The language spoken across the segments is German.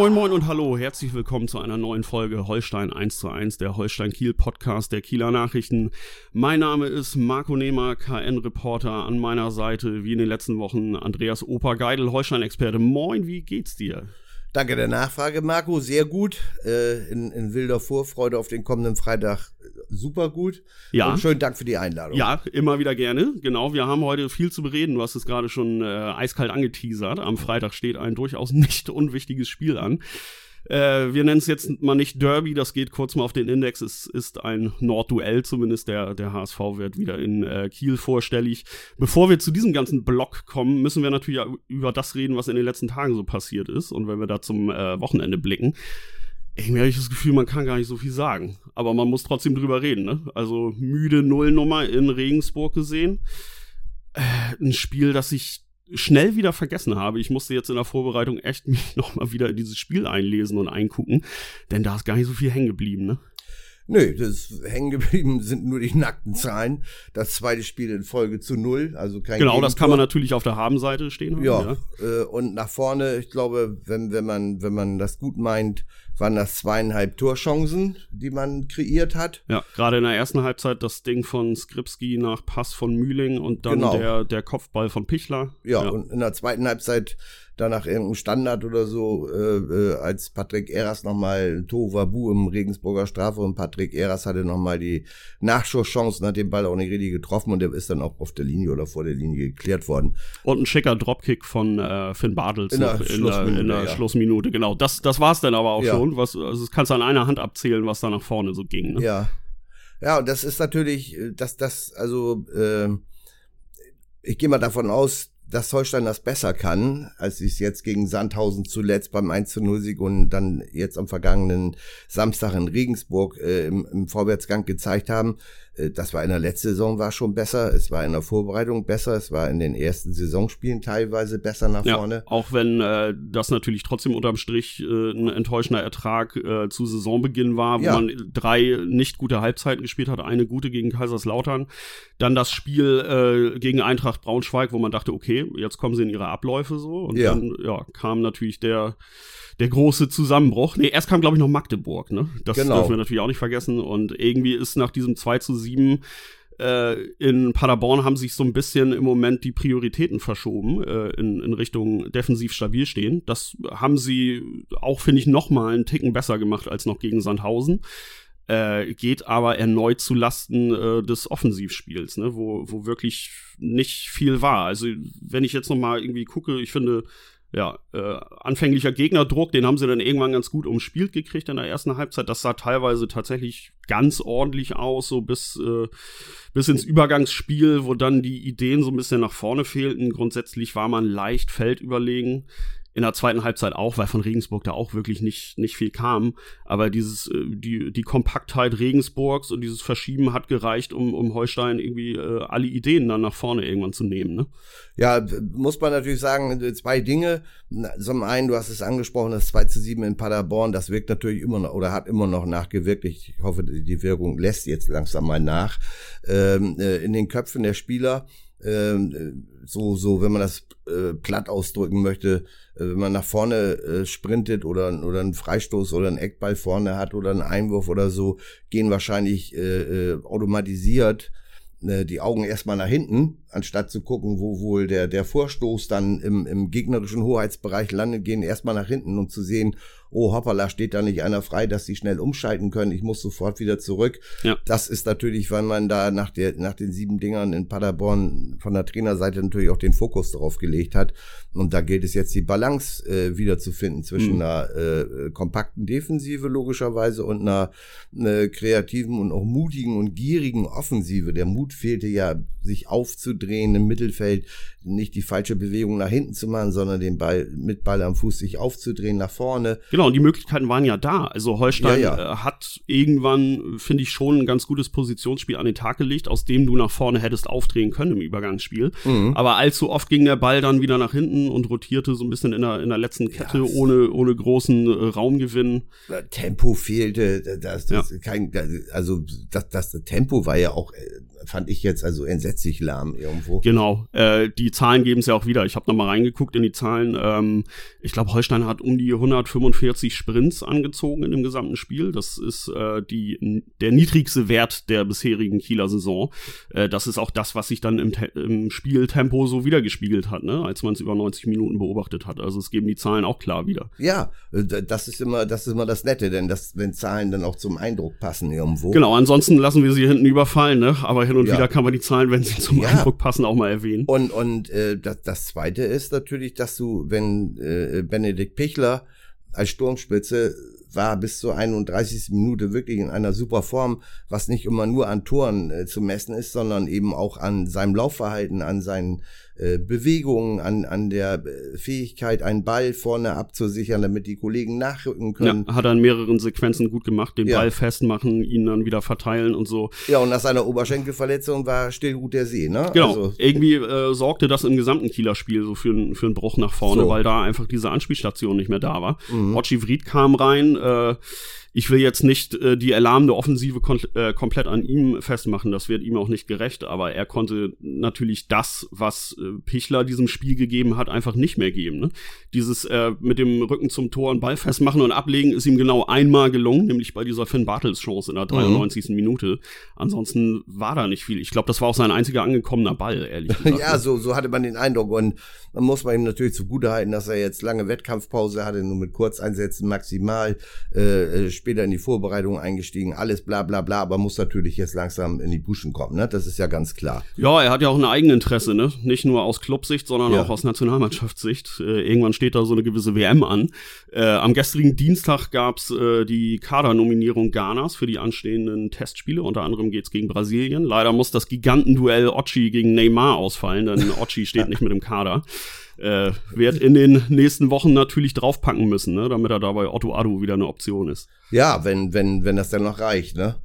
Moin moin und hallo, herzlich willkommen zu einer neuen Folge Holstein 1 zu 1, der Holstein Kiel Podcast der Kieler Nachrichten. Mein Name ist Marco Nehmer, KN-Reporter, an meiner Seite wie in den letzten Wochen Andreas Opa Geidel, Holstein-Experte. Moin, wie geht's dir? Danke der Nachfrage, Marco. Sehr gut. Äh, in, in, wilder Vorfreude auf den kommenden Freitag. Super gut. Ja. Und schönen Dank für die Einladung. Ja, immer wieder gerne. Genau, wir haben heute viel zu bereden. Du hast es gerade schon äh, eiskalt angeteasert. Am Freitag steht ein durchaus nicht unwichtiges Spiel an. Äh, wir nennen es jetzt mal nicht Derby, das geht kurz mal auf den Index. Es ist ein Nordduell, zumindest der, der HSV wird wieder in äh, Kiel vorstellig. Bevor wir zu diesem ganzen Block kommen, müssen wir natürlich über das reden, was in den letzten Tagen so passiert ist. Und wenn wir da zum äh, Wochenende blicken, irgendwie habe ich das Gefühl, man kann gar nicht so viel sagen. Aber man muss trotzdem drüber reden. Ne? Also müde Nullnummer in Regensburg gesehen. Äh, ein Spiel, das sich schnell wieder vergessen habe. Ich musste jetzt in der Vorbereitung echt mich nochmal wieder in dieses Spiel einlesen und eingucken, denn da ist gar nicht so viel hängen geblieben, ne? Nö, das hängen geblieben sind nur die nackten Zahlen. Das zweite Spiel in Folge zu null, also kein Genau, Gegentor. das kann man natürlich auf der Habenseite stehen haben. Ja, ja. Äh, und nach vorne, ich glaube, wenn, wenn man, wenn man das gut meint, waren das zweieinhalb Torchancen, die man kreiert hat. Ja, gerade in der ersten Halbzeit das Ding von Skripski nach Pass von Mühling und dann genau. der, der Kopfball von Pichler. Ja, ja, und in der zweiten Halbzeit danach irgendein Standard oder so, äh, äh, als Patrick Eras nochmal Tovabu im Regensburger Strafe und Patrick Eras hatte nochmal die Nachschusschance und hat den Ball auch nicht richtig getroffen und der ist dann auch auf der Linie oder vor der Linie geklärt worden. Und ein schicker Dropkick von äh, Finn Bartels in der, in der, in der ja. Schlussminute, genau. Das, das war es dann aber auch ja. schon. Was, also das kannst du an einer Hand abzählen, was da nach vorne so ging. Ne? Ja. Ja, und das ist natürlich, äh, dass das, also äh, ich gehe mal davon aus, dass Holstein das besser kann, als sie es jetzt gegen Sandhausen zuletzt beim 1 0 Sieg und dann jetzt am vergangenen Samstag in Regensburg äh, im, im Vorwärtsgang gezeigt haben. Äh, das war in der letzten Saison war schon besser, es war in der Vorbereitung besser, es war in den ersten Saisonspielen teilweise besser nach ja, vorne. Auch wenn äh, das natürlich trotzdem unterm Strich äh, ein enttäuschender Ertrag äh, zu Saisonbeginn war, wo ja. man drei nicht gute Halbzeiten gespielt hat, eine gute gegen Kaiserslautern, dann das Spiel äh, gegen Eintracht Braunschweig, wo man dachte, okay, jetzt kommen sie in ihre Abläufe so und ja. dann ja, kam natürlich der der große Zusammenbruch. Nee, erst kam, glaube ich, noch Magdeburg, ne? Das genau. dürfen wir natürlich auch nicht vergessen. Und irgendwie ist nach diesem 2 zu 7 äh, in Paderborn haben sich so ein bisschen im Moment die Prioritäten verschoben äh, in, in Richtung defensiv stabil stehen. Das haben sie auch, finde ich, noch mal einen Ticken besser gemacht als noch gegen Sandhausen. Äh, geht aber erneut zu Lasten äh, des Offensivspiels, ne, wo, wo wirklich nicht viel war. Also wenn ich jetzt noch mal irgendwie gucke, ich finde ja, äh, anfänglicher Gegnerdruck, den haben sie dann irgendwann ganz gut umspielt gekriegt in der ersten Halbzeit. Das sah teilweise tatsächlich ganz ordentlich aus, so bis, äh, bis ins Übergangsspiel, wo dann die Ideen so ein bisschen nach vorne fehlten. Grundsätzlich war man leicht feldüberlegen in der zweiten Halbzeit auch, weil von Regensburg da auch wirklich nicht, nicht viel kam. Aber dieses, äh, die, die Kompaktheit Regensburgs und dieses Verschieben hat gereicht, um, um Holstein irgendwie äh, alle Ideen dann nach vorne irgendwann zu nehmen. Ne? Ja, muss man natürlich sagen, zwei Dinge. Zum einen, du hast es angesprochen, das 2 zu 7 in Paderborn, das wirkt natürlich immer noch oder hat immer noch nachgewirkt. Ich hoffe, die Wirkung lässt jetzt langsam mal nach. Ähm, äh, in den Köpfen der Spieler ähm, so, so, wenn man das äh, platt ausdrücken möchte, äh, wenn man nach vorne äh, sprintet oder, oder einen Freistoß oder einen Eckball vorne hat oder einen Einwurf oder so, gehen wahrscheinlich äh, äh, automatisiert äh, die Augen erstmal nach hinten, anstatt zu gucken, wo wohl der, der Vorstoß dann im, im gegnerischen Hoheitsbereich landet, gehen erstmal nach hinten, um zu sehen, oh hoppala, steht da nicht einer frei, dass sie schnell umschalten können, ich muss sofort wieder zurück. Ja. Das ist natürlich, weil man da nach, der, nach den sieben Dingern in Paderborn von der Trainerseite natürlich auch den Fokus darauf gelegt hat. Und da gilt es jetzt die Balance äh, wiederzufinden zwischen mhm. einer äh, kompakten Defensive logischerweise und einer, einer kreativen und auch mutigen und gierigen Offensive. Der Mut fehlte ja, sich aufzudrehen im Mittelfeld, nicht die falsche Bewegung nach hinten zu machen, sondern den Ball mit Ball am Fuß sich aufzudrehen nach vorne. Genau und die Möglichkeiten waren ja da. Also Holstein ja, ja. Äh, hat irgendwann, finde ich, schon ein ganz gutes Positionsspiel an den Tag gelegt, aus dem du nach vorne hättest aufdrehen können im Übergangsspiel. Mhm. Aber allzu oft ging der Ball dann wieder nach hinten und rotierte so ein bisschen in der, in der letzten Kette ja, ohne, ohne großen äh, Raumgewinn. Tempo fehlte, das, das kein, also das, das Tempo war ja auch äh, fand ich jetzt also entsetzlich lahm irgendwo. Genau, äh, die Zahlen geben es ja auch wieder. Ich habe noch mal reingeguckt in die Zahlen. Ähm, ich glaube, Holstein hat um die 145 Sprints angezogen in dem gesamten Spiel. Das ist äh, die, der niedrigste Wert der bisherigen Kieler Saison. Äh, das ist auch das, was sich dann im, im Spieltempo so wiedergespiegelt hat, ne? als man es über 90 Minuten beobachtet hat. Also es geben die Zahlen auch klar wieder. Ja, äh, das ist immer das ist immer das Nette, denn das, wenn Zahlen dann auch zum Eindruck passen irgendwo. Genau, ansonsten lassen wir sie hinten überfallen, ne? aber hin und ja. wieder kann man die Zahlen, wenn sie zum ja. Eindruck passen, auch mal erwähnen. Und, und äh, das, das Zweite ist natürlich, dass du, wenn äh, Benedikt Pichler als Sturmspitze war bis zur 31. Minute wirklich in einer super Form, was nicht immer nur an Toren äh, zu messen ist, sondern eben auch an seinem Laufverhalten, an seinen äh, Bewegungen, an, an der äh, Fähigkeit, einen Ball vorne abzusichern, damit die Kollegen nachrücken können. Ja, hat er in mehreren Sequenzen gut gemacht, den ja. Ball festmachen, ihn dann wieder verteilen und so. Ja, und nach seiner Oberschenkelverletzung war still gut der See, ne? Genau. Also, irgendwie äh, sorgte das im gesamten Kieler Spiel so für, für einen Bruch nach vorne, so. weil da einfach diese Anspielstation nicht mehr da war. Mhm. Ochi Vried kam rein, äh, ich will jetzt nicht äh, die erlahmende Offensive äh, komplett an ihm festmachen, das wird ihm auch nicht gerecht, aber er konnte natürlich das, was äh, Pichler diesem Spiel gegeben hat, einfach nicht mehr geben. Ne? Dieses äh, mit dem Rücken zum Tor und Ball festmachen und ablegen ist ihm genau einmal gelungen, nämlich bei dieser Finn Bartels Chance in der 93. Mhm. Minute. Ansonsten war da nicht viel. Ich glaube, das war auch sein einziger angekommener Ball, ehrlich gesagt. ja, so, so hatte man den Eindruck und man muss man ihm natürlich zugutehalten, dass er jetzt lange Wettkampfpause hatte, nur mit Kurzeinsätzen maximal äh, äh später in die Vorbereitung eingestiegen, alles bla bla bla, aber muss natürlich jetzt langsam in die Buschen kommen, ne? Das ist ja ganz klar. Ja, er hat ja auch ein Eigeninteresse, ne? Nicht nur aus Clubsicht, sondern ja. auch aus Nationalmannschaftssicht. Äh, irgendwann steht da so eine gewisse WM an. Äh, am gestrigen Dienstag gab's äh, die Kadernominierung Ghanas für die anstehenden Testspiele. Unter anderem geht's gegen Brasilien. Leider muss das Gigantenduell Ochi gegen Neymar ausfallen, denn Ochi steht nicht mit im Kader äh, wird in den nächsten Wochen natürlich draufpacken müssen, ne, damit er dabei Otto Adu wieder eine Option ist. Ja, wenn, wenn, wenn das dann noch reicht, ne?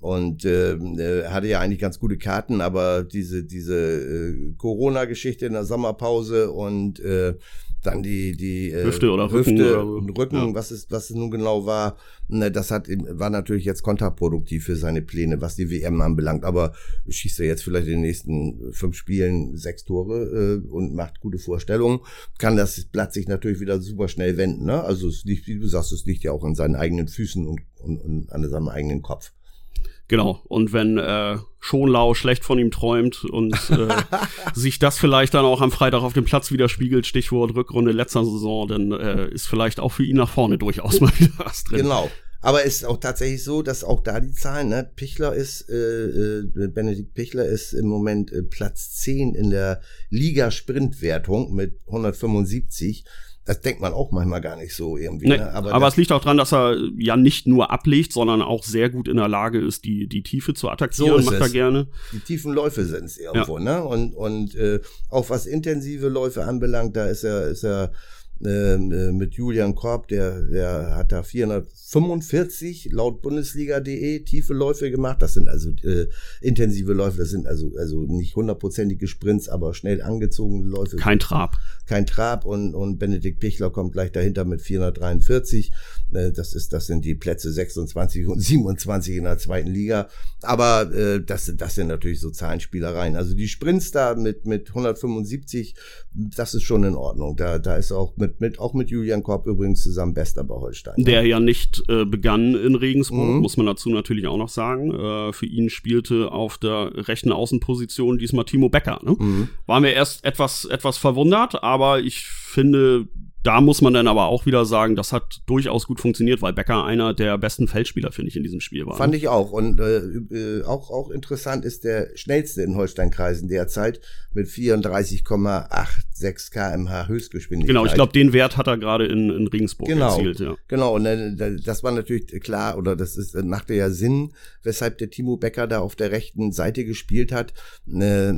Und äh, äh, hatte ja eigentlich ganz gute Karten, aber diese, diese äh, Corona-Geschichte in der Sommerpause und äh, dann die die äh, Hüfte oder Rücken, Hüfte und Rücken, ja. was es was es nun genau war, ne, das hat war natürlich jetzt kontraproduktiv für seine Pläne, was die WM anbelangt. Aber schießt er jetzt vielleicht in den nächsten fünf Spielen sechs Tore äh, und macht gute Vorstellungen, kann das Blatt sich natürlich wieder super schnell wenden. Ne? Also es liegt, wie du sagst, es liegt ja auch an seinen eigenen Füßen und, und, und an seinem eigenen Kopf. Genau. Und wenn äh, Schonlau schlecht von ihm träumt und äh, sich das vielleicht dann auch am Freitag auf dem Platz widerspiegelt, Stichwort Rückrunde letzter Saison, dann äh, ist vielleicht auch für ihn nach vorne durchaus mal wieder was drin. Genau. Aber es ist auch tatsächlich so, dass auch da die Zahlen, ne? Pichler ist, äh, äh, Benedikt Pichler ist im Moment äh, Platz 10 in der Liga-Sprintwertung mit 175. Das denkt man auch manchmal gar nicht so irgendwie. Nee, ne? Aber, aber es liegt auch dran, dass er ja nicht nur ablegt, sondern auch sehr gut in der Lage ist, die, die Tiefe zu attackieren. So macht er gerne. Die tiefen Läufe sind es irgendwo, ja. ne? Und, und äh, auch was intensive Läufe anbelangt, da ist er, ist er äh, mit Julian Korb, der, der hat da 445 laut Bundesliga.de tiefe Läufe gemacht. Das sind also äh, intensive Läufe, das sind also, also nicht hundertprozentige Sprints, aber schnell angezogene Läufe. Kein Trab. Kein Trab und, und Benedikt Pichler kommt gleich dahinter mit 443. Äh, das ist, das sind die Plätze 26 und 27 in der zweiten Liga. Aber äh, das, das sind natürlich so Zahlenspielereien. Also die Sprints da mit, mit 175, das ist schon in Ordnung. Da, da ist auch mit mit, mit, auch mit Julian Korb übrigens zusammen bester bei Holstein. Der ja nicht äh, begann in Regensburg, mhm. muss man dazu natürlich auch noch sagen. Äh, für ihn spielte auf der rechten Außenposition diesmal Timo Becker. Ne? Mhm. Waren wir erst etwas, etwas verwundert, aber ich finde, da muss man dann aber auch wieder sagen, das hat durchaus gut funktioniert, weil Becker einer der besten Feldspieler, finde ich, in diesem Spiel war. Fand ich auch. Und äh, äh, auch, auch interessant ist der schnellste in Holstein-Kreisen derzeit mit 34,86 kmh Höchstgeschwindigkeit. Genau, ich glaube, den Wert hat er gerade in, in Regensburg genau, erzielt. Ja. Genau, und äh, das war natürlich klar, oder das ist, machte ja Sinn, weshalb der Timo Becker da auf der rechten Seite gespielt hat. Äh,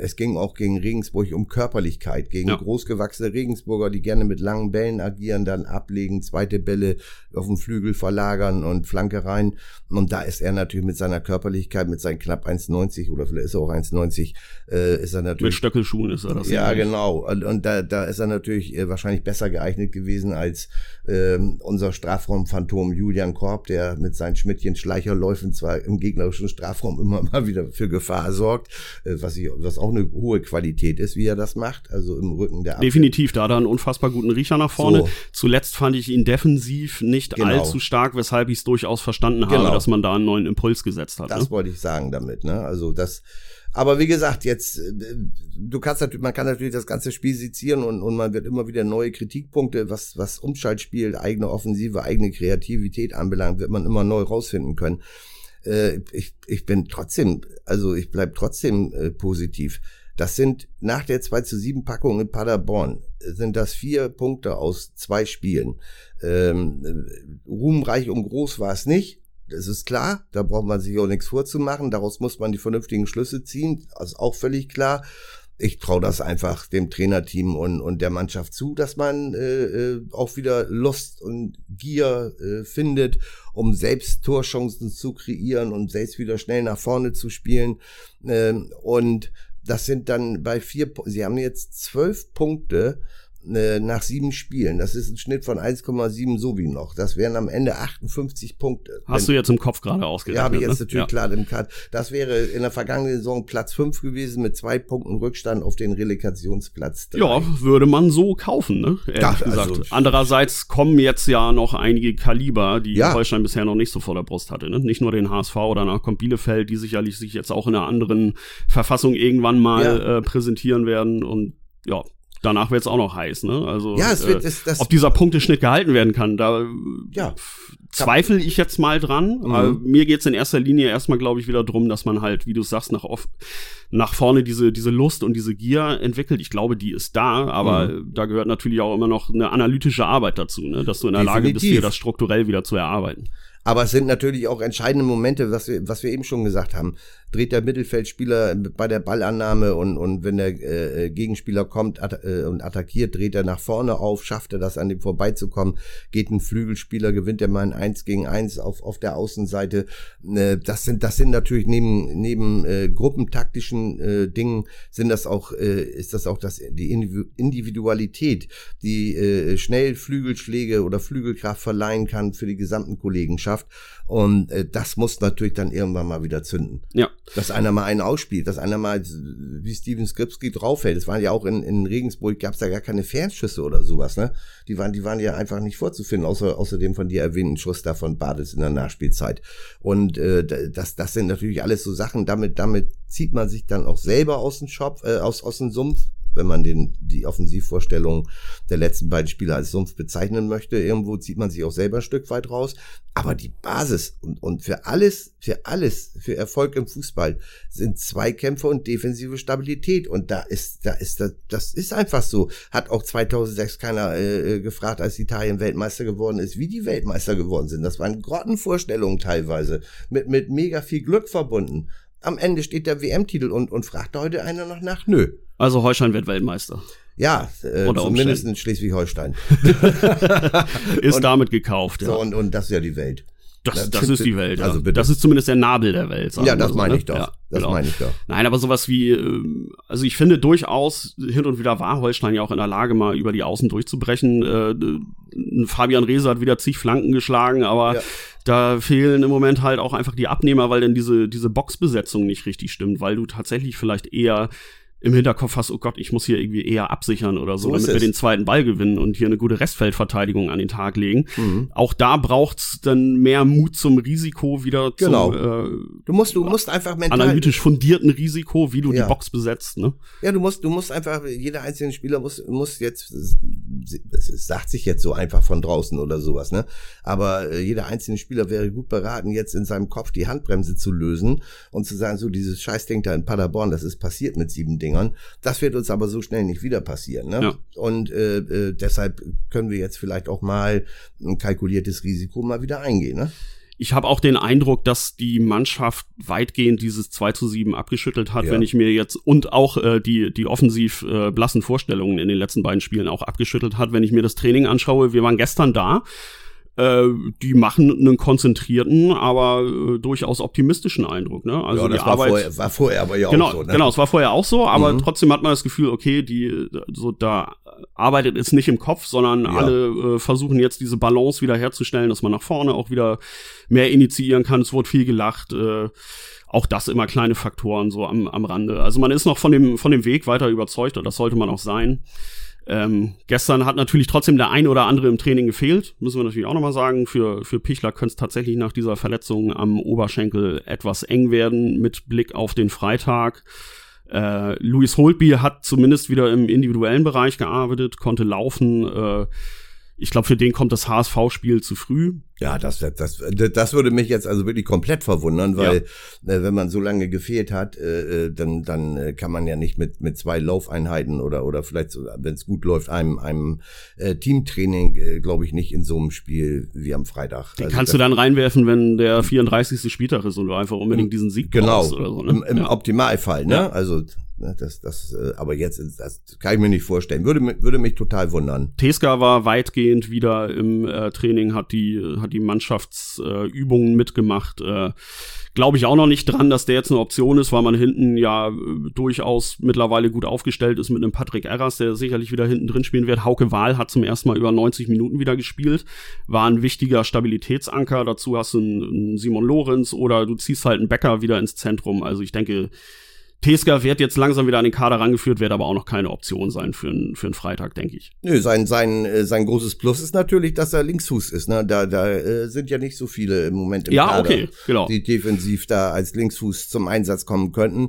es ging auch gegen Regensburg um Körperlichkeit, gegen ja. großgewachsene Regensburger, die gerne mit langen Bällen agieren, dann ablegen, zweite Bälle auf dem Flügel verlagern und Flanke rein. Und da ist er natürlich mit seiner Körperlichkeit, mit seinen knapp 1,90 oder vielleicht ist er auch 1,90, äh, ist er natürlich. Mit Stöckelschuhen ist er das. Ja, genau. Und, und da, da ist er natürlich äh, wahrscheinlich besser geeignet gewesen als äh, unser Strafraumphantom Julian Korb, der mit seinen Schmidtchen Schleicherläufen zwar im gegnerischen Strafraum immer mal wieder für Gefahr sorgt, äh, was, ich, was auch eine hohe Qualität ist, wie er das macht, also im Rücken der Abwehr. Definitiv, da hat er einen unfassbar guten Riecher nach vorne. So. Zuletzt fand ich ihn defensiv nicht genau. allzu stark, weshalb ich es durchaus verstanden habe, genau. dass man da einen neuen Impuls gesetzt hat. Das ne? wollte ich sagen damit, ne? Also das aber wie gesagt, jetzt, äh, du kannst natürlich, man kann natürlich das ganze Spiel sezieren und, und man wird immer wieder neue Kritikpunkte, was, was Umschaltspiel, eigene Offensive, eigene Kreativität anbelangt, wird man immer neu rausfinden können. Äh, ich, ich bin trotzdem, also ich bleib trotzdem äh, positiv. Das sind nach der 2 zu 7 Packung in Paderborn, sind das vier Punkte aus zwei Spielen. Ähm, ruhmreich und groß war es nicht. Das ist klar, da braucht man sich auch nichts vorzumachen. Daraus muss man die vernünftigen Schlüsse ziehen. Das ist auch völlig klar. Ich traue das einfach dem Trainerteam und, und der Mannschaft zu, dass man äh, äh, auch wieder Lust und Gier äh, findet, um selbst Torchancen zu kreieren und selbst wieder schnell nach vorne zu spielen. Ähm, und das sind dann bei vier, sie haben jetzt zwölf Punkte äh, nach sieben Spielen. Das ist ein Schnitt von 1,7 so wie noch. Das wären am Ende 58 Punkte. Hast Wenn, du jetzt im Kopf gerade ausgerechnet? Ja, habe ich jetzt ne? natürlich ja. klar im Cut. Das wäre in der vergangenen Saison Platz 5 gewesen mit zwei Punkten Rückstand auf den Relegationsplatz. Drei. Ja, würde man so kaufen, ne? Ehrlich Ach, gesagt. Also, Andererseits kommen jetzt ja noch einige Kaliber, die ja. Holstein bisher noch nicht so vor der Brust hatte. Ne? Nicht nur den HSV, danach kommt Bielefeld, die sicherlich sich jetzt auch in einer anderen Verfassung irgendwann mal ja. äh, präsentieren werden und ja, danach wird es auch noch heiß, ne? Also ja, es wird, äh, es, das, ob dieser Punkteschnitt gehalten werden kann, da ja. zweifle ich jetzt mal dran. Mhm. mir geht's in erster Linie erstmal, glaube ich, wieder drum, dass man halt, wie du sagst, nach oft nach vorne diese diese Lust und diese Gier entwickelt. Ich glaube, die ist da, aber mhm. da gehört natürlich auch immer noch eine analytische Arbeit dazu, ne? dass du in der Definitiv. Lage bist, dir das strukturell wieder zu erarbeiten. Aber es sind natürlich auch entscheidende Momente, was wir, was wir eben schon gesagt haben dreht der Mittelfeldspieler bei der Ballannahme und, und wenn der äh, Gegenspieler kommt at äh, und attackiert, dreht er nach vorne auf, schafft er das, an dem vorbeizukommen, geht ein Flügelspieler, gewinnt er mal ein 1 gegen 1 auf, auf der Außenseite. Äh, das sind, das sind natürlich neben, neben äh, gruppentaktischen äh, Dingen sind das auch, äh, ist das auch das, die Individualität, die äh, schnell Flügelschläge oder Flügelkraft verleihen kann für die gesamten Kollegenschaft. Und äh, das muss natürlich dann irgendwann mal wieder zünden. Ja. Dass einer mal einen ausspielt, dass einer mal wie Steven Skripski draufhält. Das waren ja auch in, in Regensburg, gab es da gar keine Fernschüsse oder sowas, ne? Die waren, die waren ja einfach nicht vorzufinden, außer, außer dem von dir erwähnten Schuss da von Bades in der Nachspielzeit. Und äh, das, das sind natürlich alles so Sachen, damit, damit zieht man sich dann auch selber aus dem Shop, äh, aus, aus dem Sumpf wenn man den, die Offensivvorstellung der letzten beiden Spieler als Sumpf bezeichnen möchte. Irgendwo zieht man sich auch selber ein Stück weit raus. Aber die Basis und, und für alles, für alles, für Erfolg im Fußball sind Zweikämpfe und defensive Stabilität. Und da ist, da ist, das, das ist einfach so. Hat auch 2006 keiner äh, gefragt, als Italien Weltmeister geworden ist, wie die Weltmeister geworden sind. Das waren Grottenvorstellungen teilweise. Mit, mit mega viel Glück verbunden. Am Ende steht der WM-Titel und, und fragt heute einer noch nach. Nö. Also Holstein wird Weltmeister. Ja, äh, zumindest in Schleswig-Holstein. ist und, damit gekauft, ja. So, und, und das ist ja die Welt. Das, das ist die Welt. Also bitte. Das ist zumindest der Nabel der Welt. Ja, das so, meine ne? ich doch. Ja, das genau. meine ich doch. Nein, aber sowas wie, ähm, also ich finde durchaus, hin und wieder war Holstein ja auch in der Lage, mal über die Außen durchzubrechen. Äh, Fabian Reese hat wieder zig Flanken geschlagen, aber ja. da fehlen im Moment halt auch einfach die Abnehmer, weil denn diese, diese Boxbesetzung nicht richtig stimmt, weil du tatsächlich vielleicht eher im Hinterkopf hast, oh Gott, ich muss hier irgendwie eher absichern oder so, so damit wir den zweiten Ball gewinnen und hier eine gute Restfeldverteidigung an den Tag legen. Mhm. Auch da braucht's dann mehr Mut zum Risiko wieder genau. zum äh, du musst du musst einfach mental analytisch fundierten Risiko, wie du ja. die Box besetzt, ne? Ja, du musst du musst einfach jeder einzelne Spieler muss muss jetzt es sagt sich jetzt so einfach von draußen oder sowas, ne? Aber äh, jeder einzelne Spieler wäre gut beraten jetzt in seinem Kopf die Handbremse zu lösen und zu sagen, so dieses Scheißding da in Paderborn, das ist passiert mit sieben Dingen Dingern. Das wird uns aber so schnell nicht wieder passieren. Ne? Ja. Und äh, äh, deshalb können wir jetzt vielleicht auch mal ein kalkuliertes Risiko mal wieder eingehen. Ne? ich habe auch den Eindruck, dass die Mannschaft weitgehend dieses 2 zu 7 abgeschüttelt hat, ja. wenn ich mir jetzt und auch äh, die, die offensiv äh, blassen Vorstellungen in den letzten beiden Spielen auch abgeschüttelt hat, wenn ich mir das Training anschaue. Wir waren gestern da äh, die machen einen konzentrierten, aber äh, durchaus optimistischen Eindruck. Ne? Also ja, das die war, Arbeit, vorher, war vorher aber ja genau, auch so. Ne? Genau, es war vorher auch so, aber mhm. trotzdem hat man das Gefühl, okay, die so da arbeitet es nicht im Kopf, sondern ja. alle äh, versuchen jetzt diese Balance wieder herzustellen, dass man nach vorne auch wieder mehr initiieren kann. Es wurde viel gelacht. Äh, auch das immer kleine Faktoren so am, am Rande. Also man ist noch von dem, von dem Weg weiter überzeugt und das sollte man auch sein. Ähm, gestern hat natürlich trotzdem der ein oder andere im Training gefehlt, müssen wir natürlich auch nochmal sagen. Für, für Pichler könnte es tatsächlich nach dieser Verletzung am Oberschenkel etwas eng werden mit Blick auf den Freitag. Äh, Louis Holtby hat zumindest wieder im individuellen Bereich gearbeitet, konnte laufen. Äh, ich glaube, für den kommt das HSV-Spiel zu früh. Ja, das, das, das würde mich jetzt also wirklich komplett verwundern, weil ja. äh, wenn man so lange gefehlt hat, äh, äh dann, dann äh, kann man ja nicht mit, mit zwei Laufeinheiten oder, oder vielleicht, wenn es gut läuft, einem, einem äh, Teamtraining, äh, glaube ich, nicht in so einem Spiel wie am Freitag. Den also kannst du dann reinwerfen, wenn der 34. Spieltag ist und du einfach unbedingt diesen Sieg genau, brauchst oder so. Ne? Im, im ja. Optimalfall, ne? Ja. Also Ne, das, das, äh, aber jetzt, das kann ich mir nicht vorstellen. Würde, würde mich total wundern. Teska war weitgehend wieder im äh, Training, hat die, hat die Mannschaftsübungen äh, mitgemacht. Äh, Glaube ich auch noch nicht dran, dass der jetzt eine Option ist, weil man hinten ja äh, durchaus mittlerweile gut aufgestellt ist mit einem Patrick Erras, der sicherlich wieder hinten drin spielen wird. Hauke Wahl hat zum ersten Mal über 90 Minuten wieder gespielt, war ein wichtiger Stabilitätsanker. Dazu hast du einen, einen Simon Lorenz oder du ziehst halt einen Becker wieder ins Zentrum. Also ich denke, Teska wird jetzt langsam wieder an den Kader rangeführt, wird aber auch noch keine Option sein für, einen für einen Freitag, denke ich. Nö, sein, sein, äh, sein großes Plus ist natürlich, dass er Linksfuß ist. Ne? Da, da äh, sind ja nicht so viele im Moment im ja, Kader, okay, genau. die defensiv da als Linksfuß zum Einsatz kommen könnten.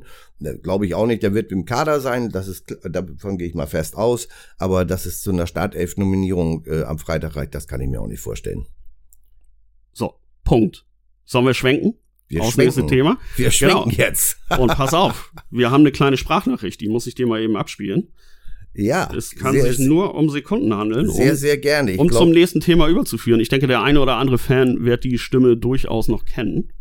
Glaube ich auch nicht. Der wird im Kader sein, das ist, davon gehe ich mal fest aus. Aber dass es zu einer Startelf-Nominierung äh, am Freitag reicht, das kann ich mir auch nicht vorstellen. So, Punkt. Sollen wir schwenken? Aufs nächste Thema. Wir schwenken genau. jetzt. Und pass auf, wir haben eine kleine Sprachnachricht, die muss ich dir mal eben abspielen. Ja. Es kann sehr, sich nur um Sekunden handeln. Sehr, um, sehr gerne. Ich um glaub, zum nächsten Thema überzuführen. Ich denke, der eine oder andere Fan wird die Stimme durchaus noch kennen.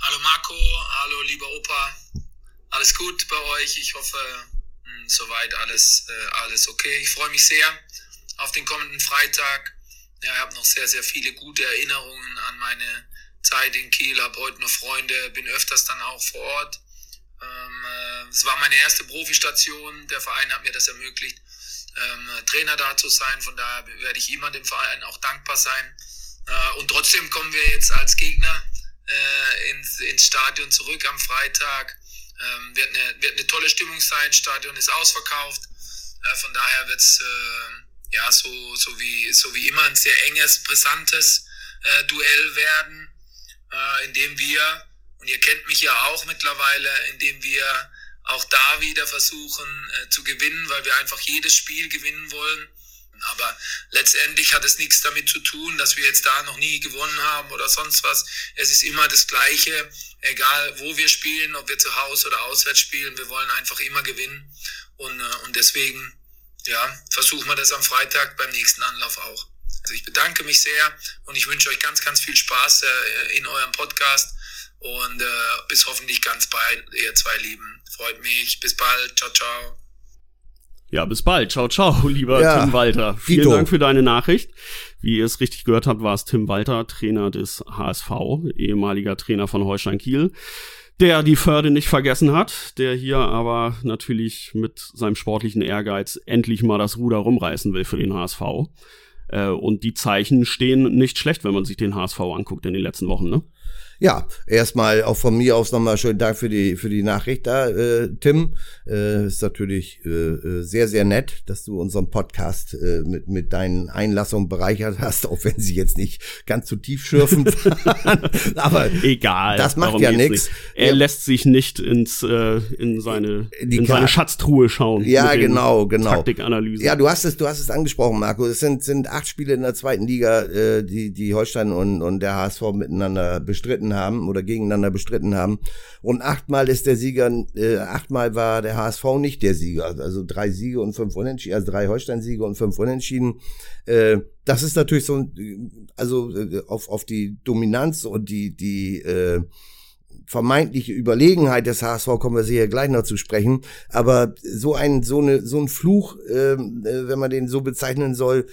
Hallo Marco, hallo lieber Opa. Alles gut bei euch? Ich hoffe, mh, hm, soweit alles, äh, alles okay. Ich freue mich sehr auf den kommenden Freitag. Ja, ich habe noch sehr, sehr viele gute Erinnerungen an meine Zeit in Kiel, habe heute noch Freunde, bin öfters dann auch vor Ort. Ähm, äh, es war meine erste Profistation, der Verein hat mir das ermöglicht, ähm, Trainer da zu sein, von daher werde ich immer dem Verein auch dankbar sein. Äh, und trotzdem kommen wir jetzt als Gegner äh, ins, ins Stadion zurück am Freitag. Ähm, wird, eine, wird eine tolle Stimmung sein, Stadion ist ausverkauft. Von daher wird es ja so, so, wie, so wie immer ein sehr enges, brisantes äh, Duell werden äh, indem wir, und ihr kennt mich ja auch mittlerweile, indem wir auch da wieder versuchen äh, zu gewinnen, weil wir einfach jedes Spiel gewinnen wollen. Aber letztendlich hat es nichts damit zu tun, dass wir jetzt da noch nie gewonnen haben oder sonst was. Es ist immer das Gleiche, egal wo wir spielen, ob wir zu Hause oder auswärts spielen. Wir wollen einfach immer gewinnen. Und, äh, und deswegen, ja, versuchen wir das am Freitag beim nächsten Anlauf auch. Also ich bedanke mich sehr und ich wünsche euch ganz, ganz viel Spaß äh, in eurem Podcast und äh, bis hoffentlich ganz bald, ihr zwei Lieben. Freut mich. Bis bald. Ciao, ciao. Ja, bis bald. Ciao, ciao, lieber ja, Tim Walter. Vielen Dito. Dank für deine Nachricht. Wie ihr es richtig gehört habt, war es Tim Walter, Trainer des HSV, ehemaliger Trainer von Holstein Kiel der die Förde nicht vergessen hat, der hier aber natürlich mit seinem sportlichen Ehrgeiz endlich mal das Ruder rumreißen will für den HSV. Äh, und die Zeichen stehen nicht schlecht, wenn man sich den HSV anguckt in den letzten Wochen, ne? Ja, erstmal auch von mir aus nochmal schönen Dank für die für die Nachricht da, äh, Tim. Äh, ist natürlich äh, äh, sehr sehr nett, dass du unseren Podcast äh, mit mit deinen Einlassungen bereichert hast, auch wenn sie jetzt nicht ganz zu tief schürfen waren. Aber egal, das macht ja nichts. Er ja. lässt sich nicht ins äh, in seine die in seine Schatztruhe schauen. Ja, genau, genau. Taktikanalyse. Ja, du hast es du hast es angesprochen, Marco. Es sind sind acht Spiele in der zweiten Liga, äh, die die Holstein und und der HSV miteinander bestritten bestritten haben oder gegeneinander bestritten haben. Und achtmal ist der Sieger, äh, achtmal war der HSV nicht der Sieger. Also drei Siege und fünf Unentschieden, also drei Holstein-Siege und fünf Unentschieden. Äh, das ist natürlich so, also äh, auf, auf die Dominanz und die, die, äh, vermeintliche Überlegenheit des HSV kommen wir sicher gleich noch zu sprechen. Aber so ein so eine so ein Fluch, ähm, äh, wenn man den so bezeichnen soll,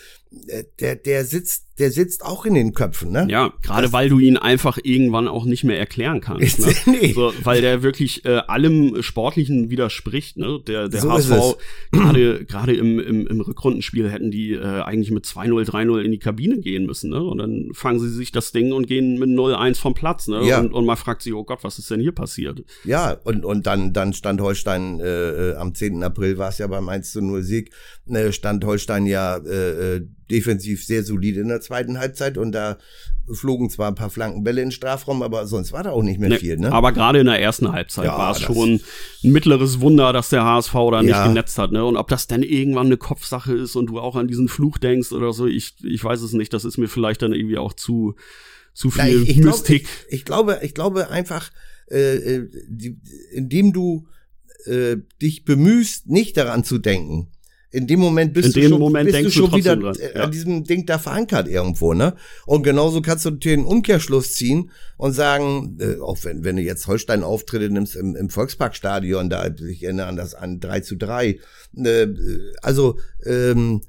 der der sitzt der sitzt auch in den Köpfen, ne? Ja, gerade weil du ihn einfach irgendwann auch nicht mehr erklären kannst, ne? nee. so, weil der wirklich äh, allem Sportlichen widerspricht, ne? Der der so HSV gerade gerade im, im im Rückrundenspiel hätten die äh, eigentlich mit 2-0 3-0 in die Kabine gehen müssen, ne? Und dann fangen sie sich das Ding und gehen mit 0-1 vom Platz, ne? Ja. Und, und man fragt sich, oh Gott, was ist denn hier passiert? Ja, und und dann dann stand Holstein äh, äh am 10. April war es ja beim 1 0 Sieg, äh, stand Holstein ja äh, äh defensiv sehr solide in der zweiten Halbzeit und da flogen zwar ein paar Flankenbälle in den Strafraum, aber sonst war da auch nicht mehr nee, viel. Ne? Aber gerade in der ersten Halbzeit ja, war es schon ein mittleres Wunder, dass der HSV da nicht ja. genetzt hat. Ne? Und ob das dann irgendwann eine Kopfsache ist und du auch an diesen Fluch denkst oder so, ich, ich weiß es nicht. Das ist mir vielleicht dann irgendwie auch zu, zu viel ja, ich, ich Mystik. Glaub, ich, ich, glaube, ich glaube einfach, äh, äh die, indem du äh, dich bemühst, nicht daran zu denken, in dem Moment bist in du schon, Moment bist du schon wieder dran. Äh, ja. an diesem Ding da verankert irgendwo, ne? Und genauso kannst du natürlich einen Umkehrschluss ziehen und sagen, äh, auch wenn, wenn du jetzt Holstein-Auftritte nimmst im, im Volksparkstadion, da ich erinnere an das an 3 zu 3, äh, also ähm,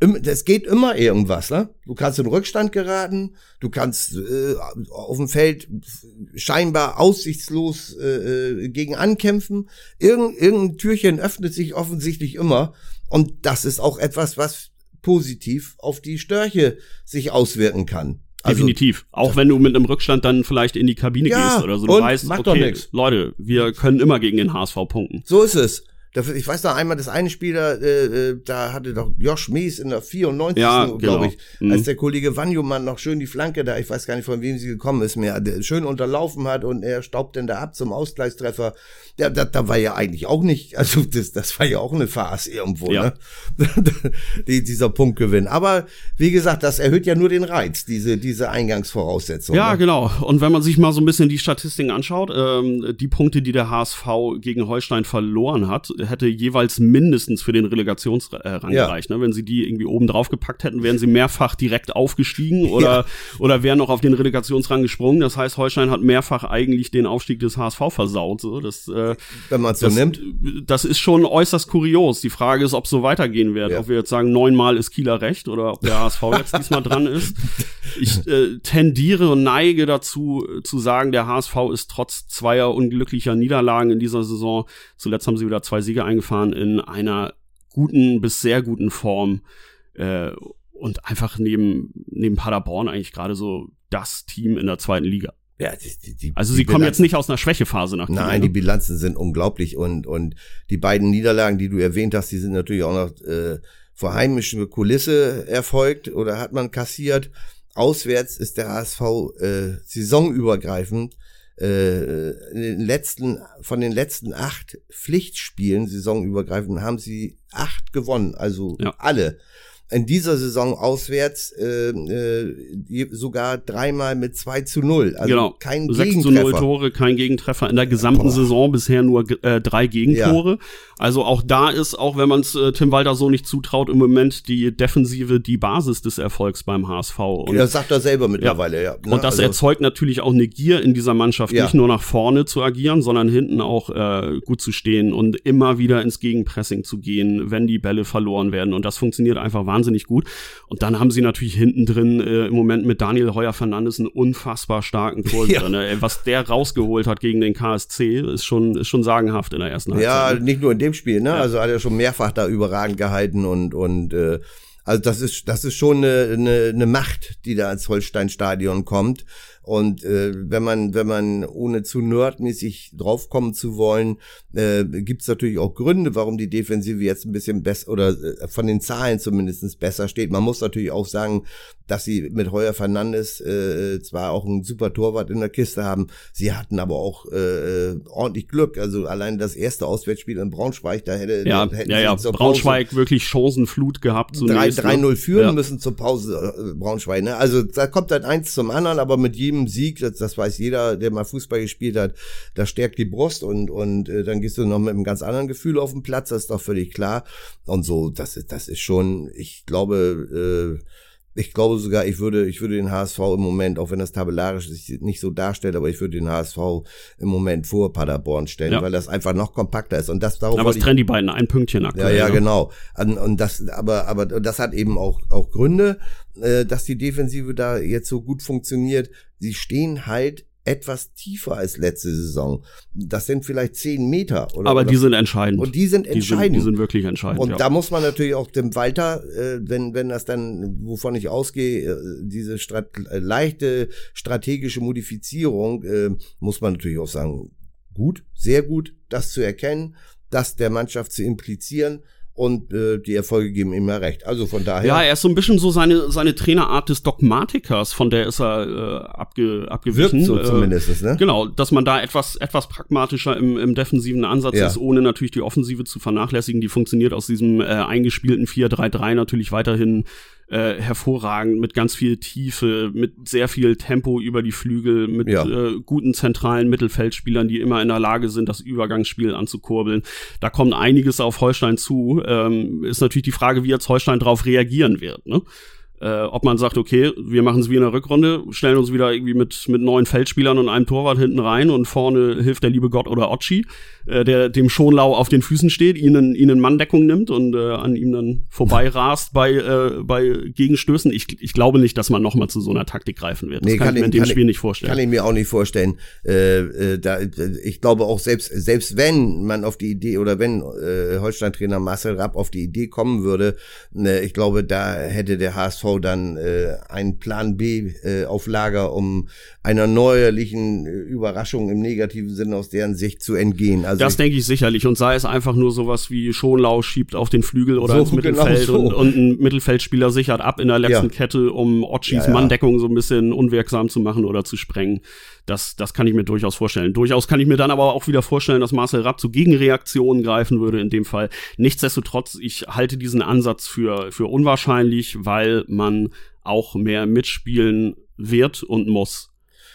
das geht immer irgendwas, ne? Du kannst in Rückstand geraten, du kannst äh, auf dem Feld scheinbar aussichtslos äh, äh gegen ankämpfen. Irgend, irgendein Türchen öffnet sich offensichtlich immer. Und das ist auch etwas, was positiv auf die Störche sich auswirken kann. Also, Definitiv. Auch wenn du mit einem Rückstand dann vielleicht in die Kabine ja, gehst oder so. Du weißt, okay, Leute, wir können immer gegen den HSV punkten. So ist es. Ich weiß noch einmal, das eine Spiel, da, äh, äh, da hatte doch Josh Mies in der 94. Ja, glaube genau. ich, mhm. als der Kollege Wanjumann noch schön die Flanke da, ich weiß gar nicht, von wem sie gekommen ist, mehr schön unterlaufen hat und er staubt dann da ab zum Ausgleichstreffer ja, da, da war ja eigentlich auch nicht, also das, das war ja auch eine Farce irgendwo, ja. ne? Die, dieser Punktgewinn. Aber wie gesagt, das erhöht ja nur den Reiz, diese, diese Eingangsvoraussetzung. Ja, ne? genau. Und wenn man sich mal so ein bisschen die Statistiken anschaut, ähm, die Punkte, die der HSV gegen Holstein verloren hat, hätte jeweils mindestens für den Relegationsrang ja. gereicht. Ne? Wenn sie die irgendwie oben drauf gepackt hätten, wären sie mehrfach direkt aufgestiegen oder, ja. oder wären noch auf den Relegationsrang gesprungen. Das heißt, Holstein hat mehrfach eigentlich den Aufstieg des HSV versaut. So. Das äh, äh, wenn man es so das, nimmt. Das ist schon äußerst kurios. Die Frage ist, ob es so weitergehen wird. Ja. Ob wir jetzt sagen, neunmal ist Kieler recht oder ob der HSV jetzt diesmal dran ist. Ich äh, tendiere und neige dazu äh, zu sagen, der HSV ist trotz zweier unglücklicher Niederlagen in dieser Saison, zuletzt haben sie wieder zwei Siege eingefahren, in einer guten bis sehr guten Form. Äh, und einfach neben, neben Paderborn eigentlich gerade so das Team in der zweiten Liga. Ja, die, die, also sie kommen Bilanzen, jetzt nicht aus einer Schwächephase nach Nein, die Bilanzen sind unglaublich und und die beiden Niederlagen, die du erwähnt hast, die sind natürlich auch noch äh, vor heimischer Kulisse erfolgt oder hat man kassiert. Auswärts ist der HSV äh, saisonübergreifend äh, in den letzten von den letzten acht Pflichtspielen saisonübergreifend haben sie acht gewonnen, also ja. alle in dieser Saison auswärts äh, äh, sogar dreimal mit 2 zu 0. Also genau. kein 6 Gegentreffer. zu 0 Tore, kein Gegentreffer. In der gesamten Boah. Saison bisher nur äh, drei Gegentore. Ja. Also auch da ist, auch wenn man es äh, Tim Walter so nicht zutraut, im Moment die Defensive die Basis des Erfolgs beim HSV. Und, das sagt er selber mittlerweile, ja. ja ne? Und das also, erzeugt natürlich auch eine Gier in dieser Mannschaft, ja. nicht nur nach vorne zu agieren, sondern hinten auch äh, gut zu stehen und immer wieder ins Gegenpressing zu gehen, wenn die Bälle verloren werden. Und das funktioniert einfach wahnsinnig gut. Und dann haben sie natürlich hinten drin äh, im Moment mit Daniel Heuer Fernandes einen unfassbar starken Torhüter. Ja. Ne? Was der rausgeholt hat gegen den KSC, ist schon, ist schon sagenhaft in der ersten Halbzeit. Ja, ne? nicht nur in dem Spiel, ne? Ja. Also hat er schon mehrfach da überragend gehalten und, und äh, also das ist, das ist schon eine, eine, eine Macht, die da ins Holstein-Stadion kommt. Und äh, wenn man, wenn man ohne zu nerdmäßig draufkommen zu wollen, äh, gibt es natürlich auch Gründe, warum die Defensive jetzt ein bisschen besser oder äh, von den Zahlen zumindest besser steht. Man muss natürlich auch sagen, dass sie mit Heuer Fernandes äh, zwar auch einen super Torwart in der Kiste haben, sie hatten aber auch äh, ordentlich Glück. Also allein das erste Auswärtsspiel in Braunschweig, da hätte ja, hätten ja, ja. Braunschweig Pause wirklich Chancenflut gehabt. 3-0 ne? führen ja. müssen zur Pause äh, Braunschweig. Ne? Also da kommt dann eins zum anderen, aber mit jedem jedem Sieg, das, das weiß jeder, der mal Fußball gespielt hat, das stärkt die Brust und, und äh, dann gehst du noch mit einem ganz anderen Gefühl auf den Platz, das ist doch völlig klar. Und so, das ist, das ist schon, ich glaube, äh, ich glaube sogar, ich würde, ich würde den HSV im Moment, auch wenn das tabellarisch sich nicht so darstellt, aber ich würde den HSV im Moment vor Paderborn stellen, ja. weil das einfach noch kompakter ist. Und das darauf. Aber es trennt die beiden ein Pünktchen aktuell. Ja, ja, genau. Und, und das, aber, aber das hat eben auch, auch Gründe, äh, dass die Defensive da jetzt so gut funktioniert. Sie stehen halt etwas tiefer als letzte Saison. Das sind vielleicht zehn Meter. Oder, Aber die sind entscheidend. Und die sind entscheidend. Die sind, die sind wirklich entscheidend. Und ja. da muss man natürlich auch dem Walter, äh, wenn, wenn das dann, wovon ich ausgehe, äh, diese Strat äh, leichte strategische Modifizierung, äh, muss man natürlich auch sagen, gut, sehr gut, das zu erkennen, das der Mannschaft zu implizieren und äh, die Erfolge geben ihm ja recht. Also von daher. Ja, er ist so ein bisschen so seine seine Trainerart des Dogmatikers, von der ist er äh, abge, abgewichen. Wirkt so äh, zumindest, ne? Genau, dass man da etwas etwas pragmatischer im, im defensiven Ansatz ja. ist, ohne natürlich die Offensive zu vernachlässigen. Die funktioniert aus diesem äh, eingespielten 4-3-3 natürlich weiterhin äh, hervorragend mit ganz viel Tiefe, mit sehr viel Tempo über die Flügel, mit ja. äh, guten zentralen Mittelfeldspielern, die immer in der Lage sind, das Übergangsspiel anzukurbeln. Da kommt einiges auf Holstein zu. Ähm, ist natürlich die Frage, wie jetzt Holstein darauf reagieren wird. Ne? Äh, ob man sagt, okay, wir machen es wie in der Rückrunde, stellen uns wieder irgendwie mit, mit neun Feldspielern und einem Torwart hinten rein und vorne hilft der liebe Gott oder Otschi, äh, der dem Schonlau auf den Füßen steht, ihnen, ihnen Manndeckung nimmt und äh, an ihm dann vorbeirast bei, äh, bei Gegenstößen. Ich, ich glaube nicht, dass man nochmal zu so einer Taktik greifen wird. Das nee, kann, kann ich mir in dem Spiel nicht vorstellen. Kann ich mir auch nicht vorstellen. Äh, äh, da, ich glaube auch, selbst, selbst wenn man auf die Idee oder wenn äh, Holstein-Trainer Marcel Rapp auf die Idee kommen würde, äh, ich glaube, da hätte der HSV dann äh, einen Plan B äh, auf Lager, um einer neuerlichen äh, Überraschung im negativen Sinne aus deren Sicht zu entgehen. Also das denke ich sicherlich. Und sei es einfach nur sowas wie Schonlau schiebt auf den Flügel oder so, ins Mittelfeld genau so. und, und, ein Mittelfeldspieler sichert ab in der letzten ja. Kette, um Otschis ja, ja. Manndeckung so ein bisschen unwirksam zu machen oder zu sprengen. Das, das kann ich mir durchaus vorstellen. Durchaus kann ich mir dann aber auch wieder vorstellen, dass Marcel Rapp zu Gegenreaktionen greifen würde in dem Fall. Nichtsdestotrotz, ich halte diesen Ansatz für, für unwahrscheinlich, weil man auch mehr mitspielen wird und muss.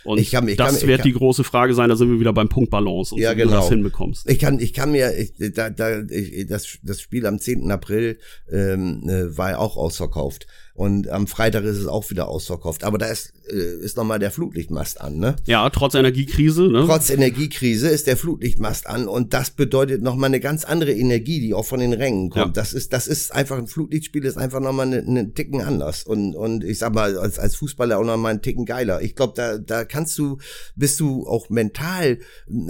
Und ich kann, ich das kann, wird die große Frage sein, da sind wir wieder beim Punkt Balance und ja, genau. du das hinbekommst. Ich kann, ich kann mir, ich, da, da, ich, das, das Spiel am 10. April ähm, äh, war ja auch ausverkauft. Und am Freitag ist es auch wieder ausverkauft. Aber da ist, äh, ist nochmal der Flutlichtmast an, ne? Ja, trotz Energiekrise, ne? Trotz Energiekrise ist der Flutlichtmast an und das bedeutet nochmal eine ganz andere Energie, die auch von den Rängen kommt. Ja. Das ist, das ist einfach ein Flutlichtspiel, ist einfach nochmal einen eine Ticken anders. Und, und ich sag mal, als, als Fußballer auch nochmal einen Ticken geiler. Ich glaube, da, da kannst du, bist du auch mental,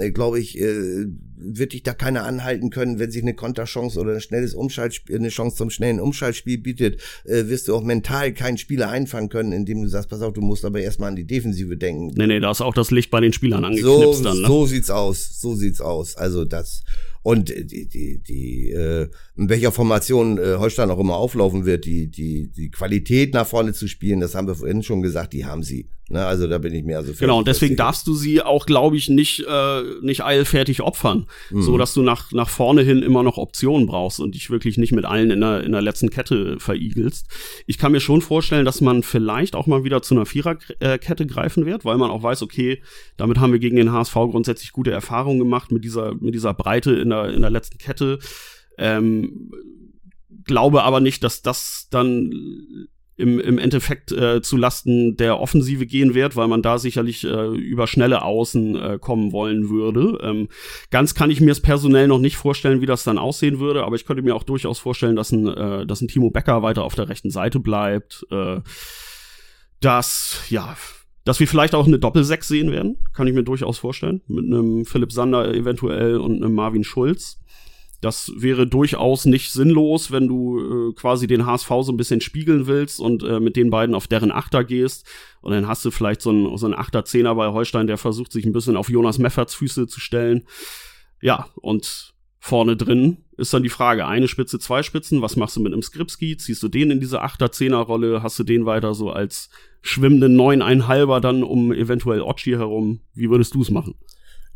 äh, glaube ich, äh, wird dich da keiner anhalten können, wenn sich eine Konterchance oder ein schnelles Umschaltspiel, eine Chance zum schnellen Umschaltspiel bietet, äh, wirst du auch mental keinen Spieler einfangen können, indem du sagst, pass auf, du musst aber erstmal an die Defensive denken. Nee, nee, da ist auch das Licht bei den Spielern angeknipst so, dann. Ne? So sieht's aus, so sieht's aus. Also das und die, die, die, äh, in welcher Formation äh, Holstein auch immer auflaufen wird, die, die, die Qualität nach vorne zu spielen, das haben wir vorhin schon gesagt, die haben sie. Ne, also da bin ich mir also Genau, und deswegen darfst du sie auch, glaube ich, nicht, äh, nicht eilfertig opfern. Mhm. So dass du nach, nach vorne hin immer noch Optionen brauchst und dich wirklich nicht mit allen in der, in der letzten Kette verigelst. Ich kann mir schon vorstellen, dass man vielleicht auch mal wieder zu einer Viererkette greifen wird, weil man auch weiß, okay, damit haben wir gegen den HSV grundsätzlich gute Erfahrungen gemacht mit dieser, mit dieser Breite in der, in der letzten Kette. Ähm, glaube aber nicht, dass das dann im, im Endeffekt äh, zu der Offensive gehen wird, weil man da sicherlich äh, über schnelle Außen äh, kommen wollen würde. Ähm, ganz kann ich mir es personell noch nicht vorstellen, wie das dann aussehen würde, aber ich könnte mir auch durchaus vorstellen, dass ein, äh, dass ein Timo Becker weiter auf der rechten Seite bleibt. Äh, dass, ja, dass wir vielleicht auch eine Doppelsechs sehen werden, kann ich mir durchaus vorstellen. Mit einem Philipp Sander eventuell und einem Marvin Schulz. Das wäre durchaus nicht sinnlos, wenn du äh, quasi den HSV so ein bisschen spiegeln willst und äh, mit den beiden auf deren Achter gehst. Und dann hast du vielleicht so einen, so einen Achter-Zehner bei Holstein, der versucht, sich ein bisschen auf Jonas Mefferts Füße zu stellen. Ja, und vorne drin ist dann die Frage, eine Spitze, zwei Spitzen, was machst du mit einem Skripski? Ziehst du den in diese Achter-Zehner-Rolle? Hast du den weiter so als schwimmenden Neun-Einhalber dann um eventuell Otschi herum? Wie würdest du es machen?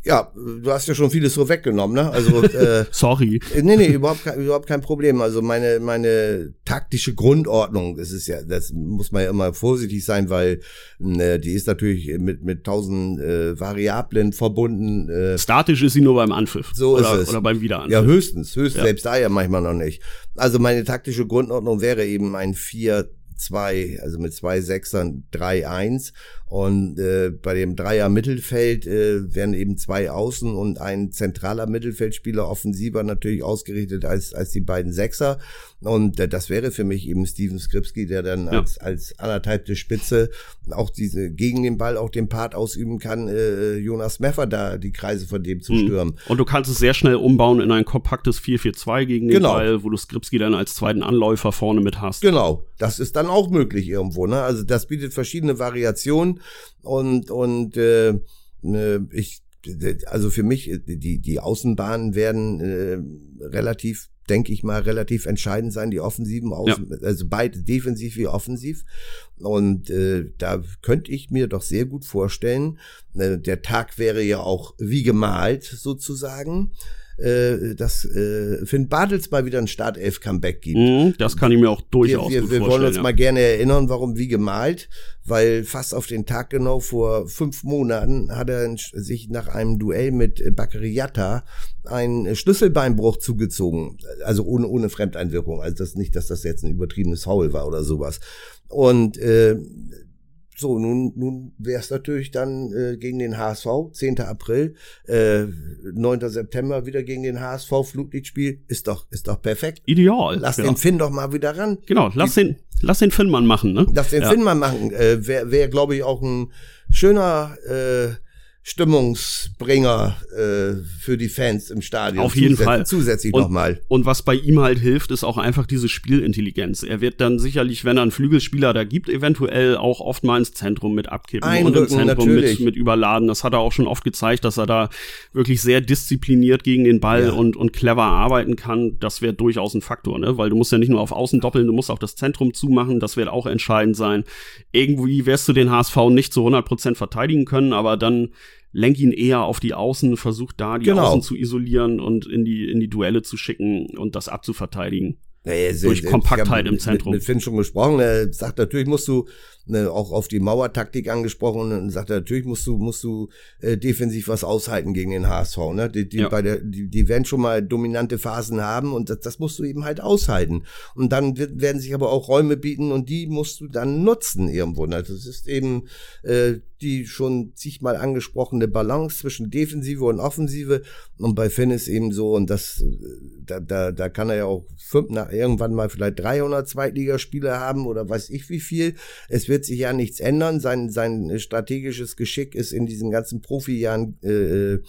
Ja, du hast ja schon vieles so weggenommen, ne? Also äh, sorry. Nee, nee, überhaupt kein, überhaupt kein Problem. Also meine meine taktische Grundordnung, das ist ja, das muss man ja immer vorsichtig sein, weil äh, die ist natürlich mit mit tausend äh, Variablen verbunden. Äh, Statisch ist sie nur beim Anpfiff. So oder, ist es. Oder beim Wiederanpfiff. Ja, höchstens, höchstens ja. selbst da ja manchmal noch nicht. Also meine taktische Grundordnung wäre eben ein 4 zwei, also mit zwei Sechsern drei eins und äh, bei dem Dreier Mittelfeld äh, werden eben zwei Außen und ein zentraler Mittelfeldspieler offensiver natürlich ausgerichtet als, als die beiden Sechser. Und äh, das wäre für mich eben Steven Skripski, der dann ja. als, als anderthalbte Spitze auch diese gegen den Ball auch den Part ausüben kann, äh, Jonas Meffer da die Kreise von dem zu mhm. stürmen. Und du kannst es sehr schnell umbauen in ein kompaktes 4-4-2 gegen den genau. Ball, wo du Skripski dann als zweiten Anläufer vorne mit hast. Genau, das ist dann auch möglich irgendwo. Ne? Also das bietet verschiedene Variationen und und äh, ne, ich also für mich die die Außenbahnen werden äh, relativ denke ich mal relativ entscheidend sein die offensiven Außen ja. also beide defensiv wie offensiv und äh, da könnte ich mir doch sehr gut vorstellen äh, der Tag wäre ja auch wie gemalt sozusagen äh, dass äh, Finn Bartels mal wieder ein Startelf-Comeback gibt. Mm, das kann ich mir auch durchaus wir, wir, wir wollen uns ja. mal gerne erinnern, warum wie gemalt, weil fast auf den Tag genau vor fünf Monaten hat er sich nach einem Duell mit Bakariata einen Schlüsselbeinbruch zugezogen, also ohne, ohne Fremdeinwirkung. Also das nicht, dass das jetzt ein übertriebenes Foul war oder sowas. Und äh, so, nun, nun wäre es natürlich dann äh, gegen den HSV, 10. April, äh, 9. September wieder gegen den HSV, Flutlichtspiel, ist doch, ist doch perfekt. Ideal. Lass ja. den Finn doch mal wieder ran. Genau, lass den, lass den Finn mal machen, ne? Lass den ja. Finn mal machen. Äh, Wäre, wär, glaube ich, auch ein schöner äh, Stimmungsbringer äh, für die Fans im Stadion. Auf jeden Fall. Zusätzlich nochmal. Und was bei ihm halt hilft, ist auch einfach diese Spielintelligenz. Er wird dann sicherlich, wenn er einen Flügelspieler da gibt, eventuell auch oft mal ins Zentrum mit abkippen Einrücken, und im Zentrum mit, mit überladen. Das hat er auch schon oft gezeigt, dass er da wirklich sehr diszipliniert gegen den Ball ja. und, und clever arbeiten kann. Das wäre durchaus ein Faktor, ne? Weil du musst ja nicht nur auf Außen doppeln, du musst auch das Zentrum zumachen. Das wird auch entscheidend sein. Irgendwie wirst du den HSV nicht zu 100 Prozent verteidigen können, aber dann lenk ihn eher auf die Außen, versucht da die genau. Außen zu isolieren und in die, in die Duelle zu schicken und das abzuverteidigen. Naja, durch Kompaktheit im Zentrum. Mit, mit Finn schon gesprochen, er sagt natürlich musst du ne, auch auf die Mauertaktik angesprochen und sagt er, natürlich musst du, musst du äh, defensiv was aushalten gegen den HSV. Ne? Die, die, ja. bei der, die, die werden schon mal dominante Phasen haben und das, das musst du eben halt aushalten. Und dann wird, werden sich aber auch Räume bieten und die musst du dann nutzen irgendwo. Ne? Das ist eben äh, die schon zigmal angesprochene Balance zwischen Defensive und Offensive. Und bei Finn ist eben so, und das, da, da, da kann er ja auch fünf, nach, irgendwann mal vielleicht 300 Zweitligaspieler haben oder weiß ich wie viel. Es wird wird sich ja nichts ändern. Sein, sein strategisches Geschick ist in diesen ganzen Profijahren äh, äh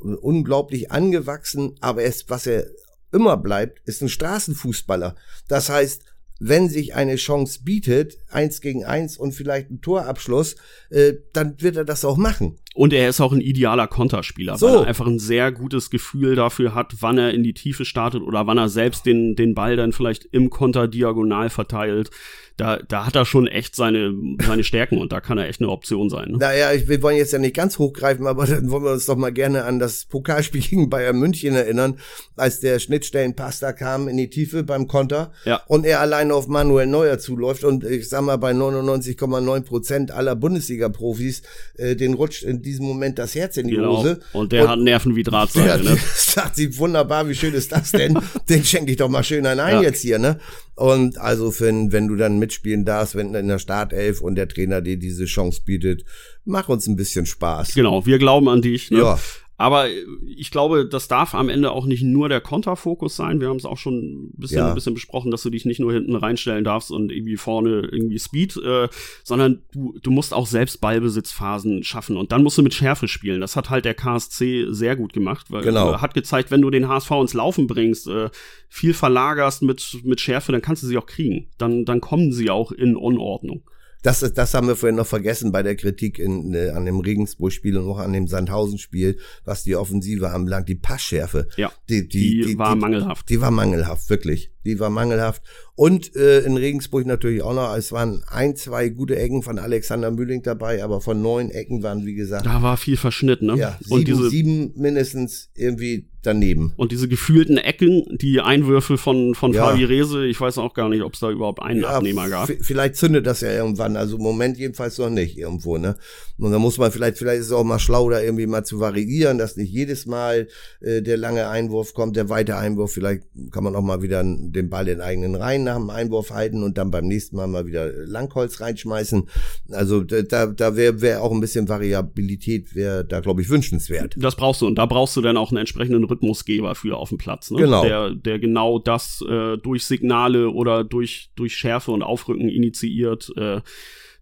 unglaublich angewachsen, aber es, was er immer bleibt, ist ein Straßenfußballer. Das heißt, wenn sich eine Chance bietet, eins gegen eins und vielleicht ein Torabschluss, äh, dann wird er das auch machen. Und er ist auch ein idealer Konterspieler, so. weil er einfach ein sehr gutes Gefühl dafür hat, wann er in die Tiefe startet oder wann er selbst den, den Ball dann vielleicht im Konter diagonal verteilt. Da, da hat er schon echt seine, seine Stärken und da kann er echt eine Option sein. Ne? Naja, ich, wir wollen jetzt ja nicht ganz hochgreifen, aber dann wollen wir uns doch mal gerne an das Pokalspiel gegen Bayern München erinnern, als der Schnittstellenpass da kam in die Tiefe beim Konter ja. und er alleine auf Manuel Neuer zuläuft und ich sag mal bei 99,9 Prozent aller Bundesliga-Profis äh, den rutscht in diesem Moment das Herz in die genau. Hose. Und der und, hat Nerven wie Drahtseile. ne? sagt sie, wunderbar, wie schön ist das denn? Den schenke ich doch mal schön ein ja. jetzt hier, ne? Und also, Finn, wenn du dann mitspielen darfst, wenn in der Startelf und der Trainer dir diese Chance bietet, mach uns ein bisschen Spaß. Genau, wir glauben an dich. Ne? Ja. Aber ich glaube, das darf am Ende auch nicht nur der Konterfokus sein. Wir haben es auch schon ein bisschen, ja. ein bisschen besprochen, dass du dich nicht nur hinten reinstellen darfst und irgendwie vorne irgendwie Speed, äh, sondern du, du musst auch selbst Ballbesitzphasen schaffen und dann musst du mit Schärfe spielen. Das hat halt der KSC sehr gut gemacht, weil genau. äh, hat gezeigt, wenn du den HSV ins Laufen bringst, äh, viel verlagerst mit, mit Schärfe, dann kannst du sie auch kriegen. Dann, dann kommen sie auch in Unordnung. Das, ist, das haben wir vorhin noch vergessen bei der Kritik in, äh, an dem Regensburg-Spiel und auch an dem Sandhausen-Spiel, was die Offensive anbelangt, die Passschärfe. Ja, die, die, die, die war die, mangelhaft. Die war mangelhaft, wirklich. Die war mangelhaft. Und äh, in Regensburg natürlich auch noch. Es waren ein, zwei gute Ecken von Alexander Mühling dabei, aber von neun Ecken waren, wie gesagt. Da war viel Verschnitt, ne? Ja, sieben, und diese, sieben mindestens irgendwie daneben. Und diese gefühlten Ecken, die Einwürfe von, von ja. Fabi Rese, ich weiß auch gar nicht, ob es da überhaupt einen ja, Abnehmer gab. Vielleicht zündet das ja irgendwann, also im Moment jedenfalls noch nicht irgendwo, ne? Und da muss man vielleicht, vielleicht ist es auch mal schlau, da irgendwie mal zu variieren, dass nicht jedes Mal äh, der lange Einwurf kommt, der weite Einwurf, vielleicht kann man auch mal wieder den Ball in eigenen Reihen nach dem Einwurf halten und dann beim nächsten Mal mal wieder Langholz reinschmeißen. Also da, da wäre wär auch ein bisschen Variabilität, wäre da, glaube ich, wünschenswert. Das brauchst du und da brauchst du dann auch einen entsprechenden Rhythmusgeber für auf dem Platz, ne? Genau. Der, der genau das äh, durch Signale oder durch, durch Schärfe und Aufrücken initiiert. Äh,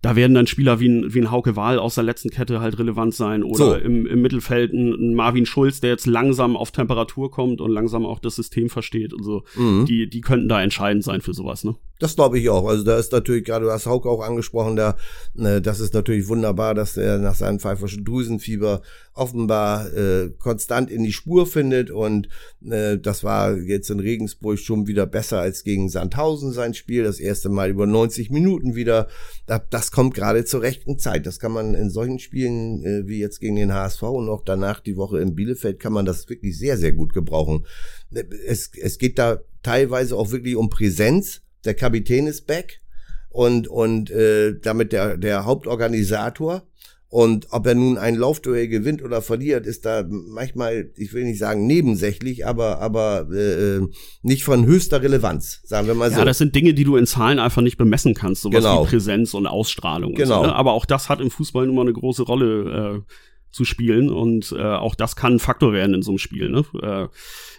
da werden dann Spieler wie ein, wie ein Hauke Wahl aus der letzten Kette halt relevant sein oder so. im, im Mittelfeld ein, Marvin Schulz, der jetzt langsam auf Temperatur kommt und langsam auch das System versteht und so. Mhm. Die, die könnten da entscheidend sein für sowas, ne? Das glaube ich auch. Also da ist natürlich, gerade du hast Hauke auch angesprochen, da, äh, das ist natürlich wunderbar, dass er nach seinem pfeiferschen Drüsenfieber offenbar äh, konstant in die Spur findet und äh, das war jetzt in Regensburg schon wieder besser als gegen Sandhausen sein Spiel. Das erste Mal über 90 Minuten wieder. Das kommt gerade zur rechten Zeit. Das kann man in solchen Spielen äh, wie jetzt gegen den HSV und auch danach die Woche in Bielefeld kann man das wirklich sehr, sehr gut gebrauchen. Es, es geht da teilweise auch wirklich um Präsenz der Kapitän ist back und, und äh, damit der, der Hauptorganisator. Und ob er nun ein Laufduell gewinnt oder verliert, ist da manchmal, ich will nicht sagen nebensächlich, aber, aber äh, nicht von höchster Relevanz, sagen wir mal so. Ja, das sind Dinge, die du in Zahlen einfach nicht bemessen kannst, sowas genau. wie Präsenz und Ausstrahlung. Genau. Und so, ne? Aber auch das hat im Fußball nun mal eine große Rolle. Äh, zu spielen und äh, auch das kann ein Faktor werden in so einem Spiel, ne? Äh,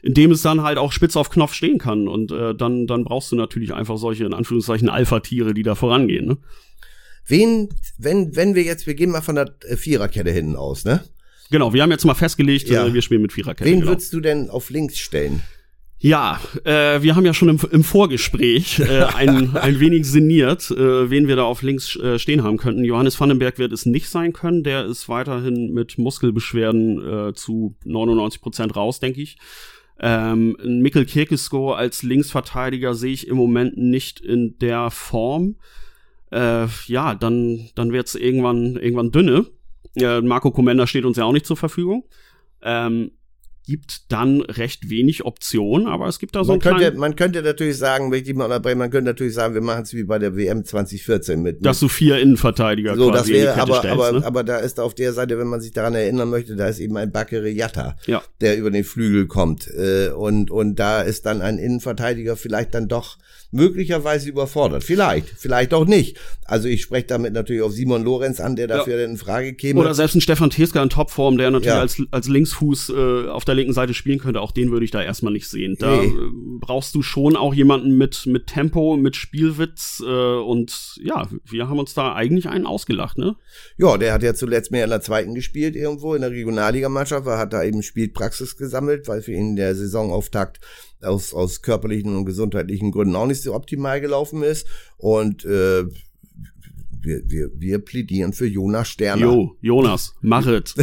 in dem es dann halt auch spitz auf Knopf stehen kann und äh, dann dann brauchst du natürlich einfach solche in Anführungszeichen Alpha-Tiere, die da vorangehen, ne? Wen, wenn wenn wir jetzt, wir gehen mal von der äh, Viererkette hinten aus, ne? Genau, wir haben jetzt mal festgelegt, ja. äh, wir spielen mit Viererkette. Wen genau. würdest du denn auf links stellen? Ja, äh, wir haben ja schon im, im Vorgespräch äh, ein, ein wenig sinniert, äh, wen wir da auf links äh, stehen haben könnten. Johannes Vandenberg wird es nicht sein können. Der ist weiterhin mit Muskelbeschwerden äh, zu 99 Prozent raus, denke ich. Ähm, Mikkel Kirkesko als Linksverteidiger sehe ich im Moment nicht in der Form. Äh, ja, dann, dann wird's irgendwann, irgendwann dünne. Äh, Marco Comenda steht uns ja auch nicht zur Verfügung. Ähm, gibt dann recht wenig Optionen, aber es gibt da so man einen könnte, Man könnte natürlich sagen, wenn ich mal unterbrechen, man könnte natürlich sagen, wir machen es wie bei der WM 2014 mit. mit dass du vier Innenverteidiger so, das wäre, aber, stellst, aber, ne? aber da ist auf der Seite, wenn man sich daran erinnern möchte, da ist eben ein Bakere Jatta, ja. der über den Flügel kommt. Äh, und, und da ist dann ein Innenverteidiger vielleicht dann doch möglicherweise überfordert. Vielleicht, vielleicht auch nicht. Also ich spreche damit natürlich auf Simon Lorenz an, der dafür ja. in Frage käme. Oder selbst ein Stefan Teska in Topform, der natürlich ja. als, als Linksfuß äh, auf der linken Seite spielen könnte, auch den würde ich da erstmal nicht sehen. Da nee. Äh, brauchst du schon auch jemanden mit, mit Tempo, mit Spielwitz äh, und ja, wir haben uns da eigentlich einen ausgelacht, ne? Ja, der hat ja zuletzt mehr in der zweiten gespielt irgendwo, in der Regionalligamannschaft, er hat da eben Spielpraxis gesammelt, weil für ihn der Saisonauftakt aus, aus körperlichen und gesundheitlichen Gründen auch nicht so optimal gelaufen ist. Und äh, wir, wir, wir plädieren für Jonas Sterner. Jo, Jonas, mach es.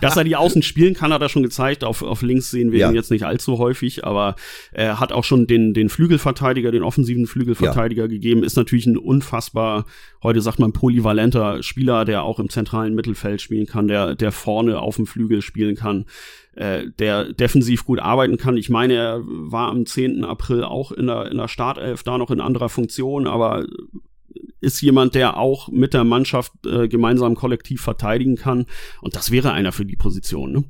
Dass er die Außen spielen kann, hat er schon gezeigt. Auf, auf links sehen wir ja. ihn jetzt nicht allzu häufig, aber er hat auch schon den, den Flügelverteidiger, den offensiven Flügelverteidiger ja. gegeben. Ist natürlich ein unfassbar, heute sagt man, polyvalenter Spieler, der auch im zentralen Mittelfeld spielen kann, der, der vorne auf dem Flügel spielen kann äh, der defensiv gut arbeiten kann. Ich meine, er war am 10. April auch in der, in der Startelf, da noch in anderer Funktion, aber ist jemand, der auch mit der Mannschaft äh, gemeinsam kollektiv verteidigen kann. Und das wäre einer für die Position. Ne?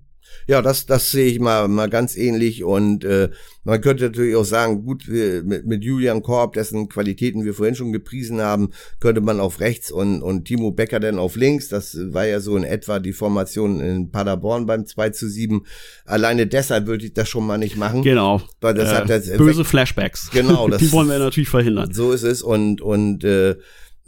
Ja, das, das sehe ich mal, mal ganz ähnlich. Und äh, man könnte natürlich auch sagen, gut, mit, mit Julian Korb, dessen Qualitäten wir vorhin schon gepriesen haben, könnte man auf rechts und, und Timo Becker dann auf links. Das war ja so in etwa die Formation in Paderborn beim 2 zu 7. Alleine deshalb würde ich das schon mal nicht machen. Genau. Weil das äh, hat das böse Flashbacks. Genau. Das, die wollen wir natürlich verhindern. So ist es. Und, und äh, äh,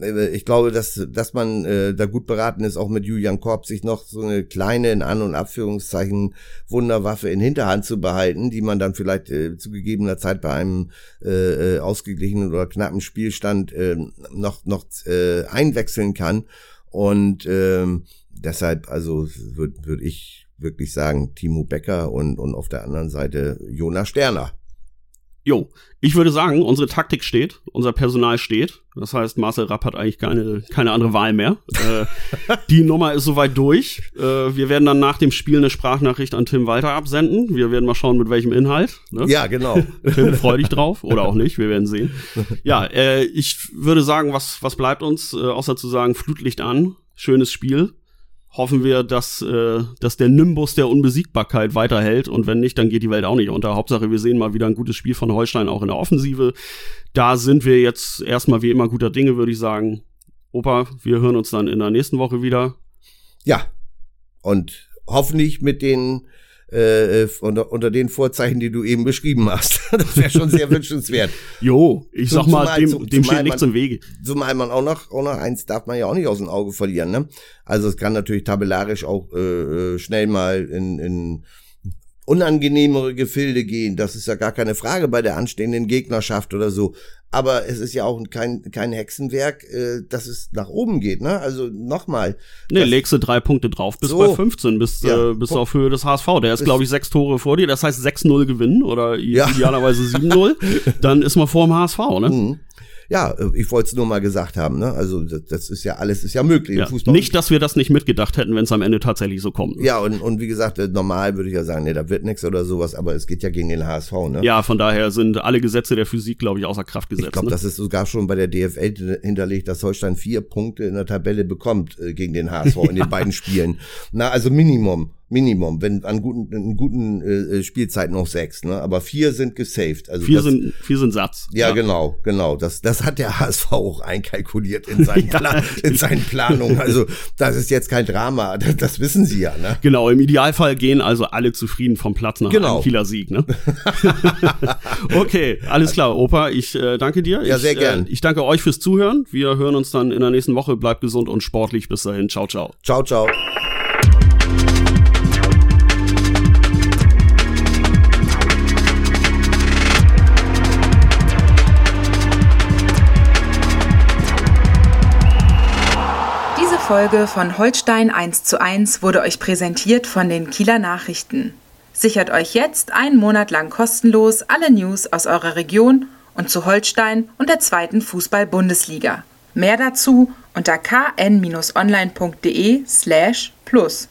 ich glaube, dass, dass man äh, da gut beraten ist, auch mit Julian Korb sich noch so eine kleine, in An- und Abführungszeichen, Wunderwaffe in Hinterhand zu behalten, die man dann vielleicht äh, zu gegebener Zeit bei einem äh, äh ausgeglichenen oder knappen Spielstand äh, noch, noch äh, einwechseln kann. Und äh, deshalb, also würde würd ich wirklich sagen, Timo Becker und, und auf der anderen Seite Jonas Sterner. Jo, ich würde sagen, unsere Taktik steht, unser Personal steht. Das heißt, Marcel Rapp hat eigentlich keine, keine andere Wahl mehr. äh, die Nummer ist soweit durch. Äh, wir werden dann nach dem Spiel eine Sprachnachricht an Tim Walter absenden. Wir werden mal schauen, mit welchem Inhalt. Ne? Ja, genau. Tim, freu dich drauf. Oder auch nicht, wir werden sehen. Ja, äh, ich würde sagen, was, was bleibt uns, äh, außer zu sagen, Flutlicht an. Schönes Spiel hoffen wir, dass, äh, dass der Nimbus der Unbesiegbarkeit weiterhält. Und wenn nicht, dann geht die Welt auch nicht unter. Hauptsache, wir sehen mal wieder ein gutes Spiel von Holstein auch in der Offensive. Da sind wir jetzt erstmal wie immer guter Dinge, würde ich sagen. Opa, wir hören uns dann in der nächsten Woche wieder. Ja. Und hoffentlich mit den äh, unter, unter den Vorzeichen, die du eben beschrieben hast. das wäre schon sehr wünschenswert. Jo, ich sag mal, zumal, dem, dem steht nichts im Wege. Zumal man auch noch, auch noch eins darf man ja auch nicht aus dem Auge verlieren. Ne? Also es kann natürlich tabellarisch auch äh, äh schnell mal in, in unangenehmere Gefilde gehen. Das ist ja gar keine Frage bei der anstehenden Gegnerschaft oder so. Aber es ist ja auch kein, kein Hexenwerk, äh, dass es nach oben geht, ne? Also nochmal. Nee, legst du drei Punkte drauf bis so, bei 15, bis, ja, äh, bis auf Höhe des HSV. Der ist, glaube ich, sechs Tore vor dir. Das heißt 6-0 gewinnen oder ja. idealerweise 7-0. Dann ist man vor dem HSV, ne? Mhm ja, äh, ich wollte es nur mal gesagt haben. Ne? Also das, das ist ja alles ist ja möglich ja. im Fußball. Nicht, dass wir das nicht mitgedacht hätten, wenn es am Ende tatsächlich so kommt. Ja, und, und wie gesagt, äh, normal würde ich ja sagen, nee, da wird nichts oder sowas, aber es geht ja gegen den HSV. Ne? Ja, von daher sind alle Gesetze der Physik, glaube ich, außer Kraft gesetzt. Ich glaube, ne? das ist sogar schon bei der DFL hinterlegt, dass Holstein vier Punkte in der Tabelle bekommt äh, gegen den HSV in den beiden Spielen. Na, also Minimum. Minimum, wenn an guten, in guten äh, äh, Spielzeiten noch sechs, ne? Aber vier sind gesaved. Also vier das, sind vier sind Satz. Ja, ja, genau, genau. Das, das hat der HSV auch einkalkuliert in seinen, Plan, in seinen Planungen. Also das ist jetzt kein Drama. Das, das, wissen Sie ja, ne? Genau. Im Idealfall gehen also alle zufrieden vom Platz nach genau. einem Kieler Sieg, ne? okay, alles klar, Opa. Ich äh, danke dir. Ja, sehr ich, gern. Äh, ich danke euch fürs Zuhören. Wir hören uns dann in der nächsten Woche. Bleibt gesund und sportlich. Bis dahin. Ciao, ciao. Ciao, ciao. Folge von Holstein 1 zu 1 wurde euch präsentiert von den Kieler Nachrichten. Sichert euch jetzt einen Monat lang kostenlos alle News aus eurer Region und zu Holstein und der zweiten Fußball-Bundesliga. Mehr dazu unter kn-online.de slash plus.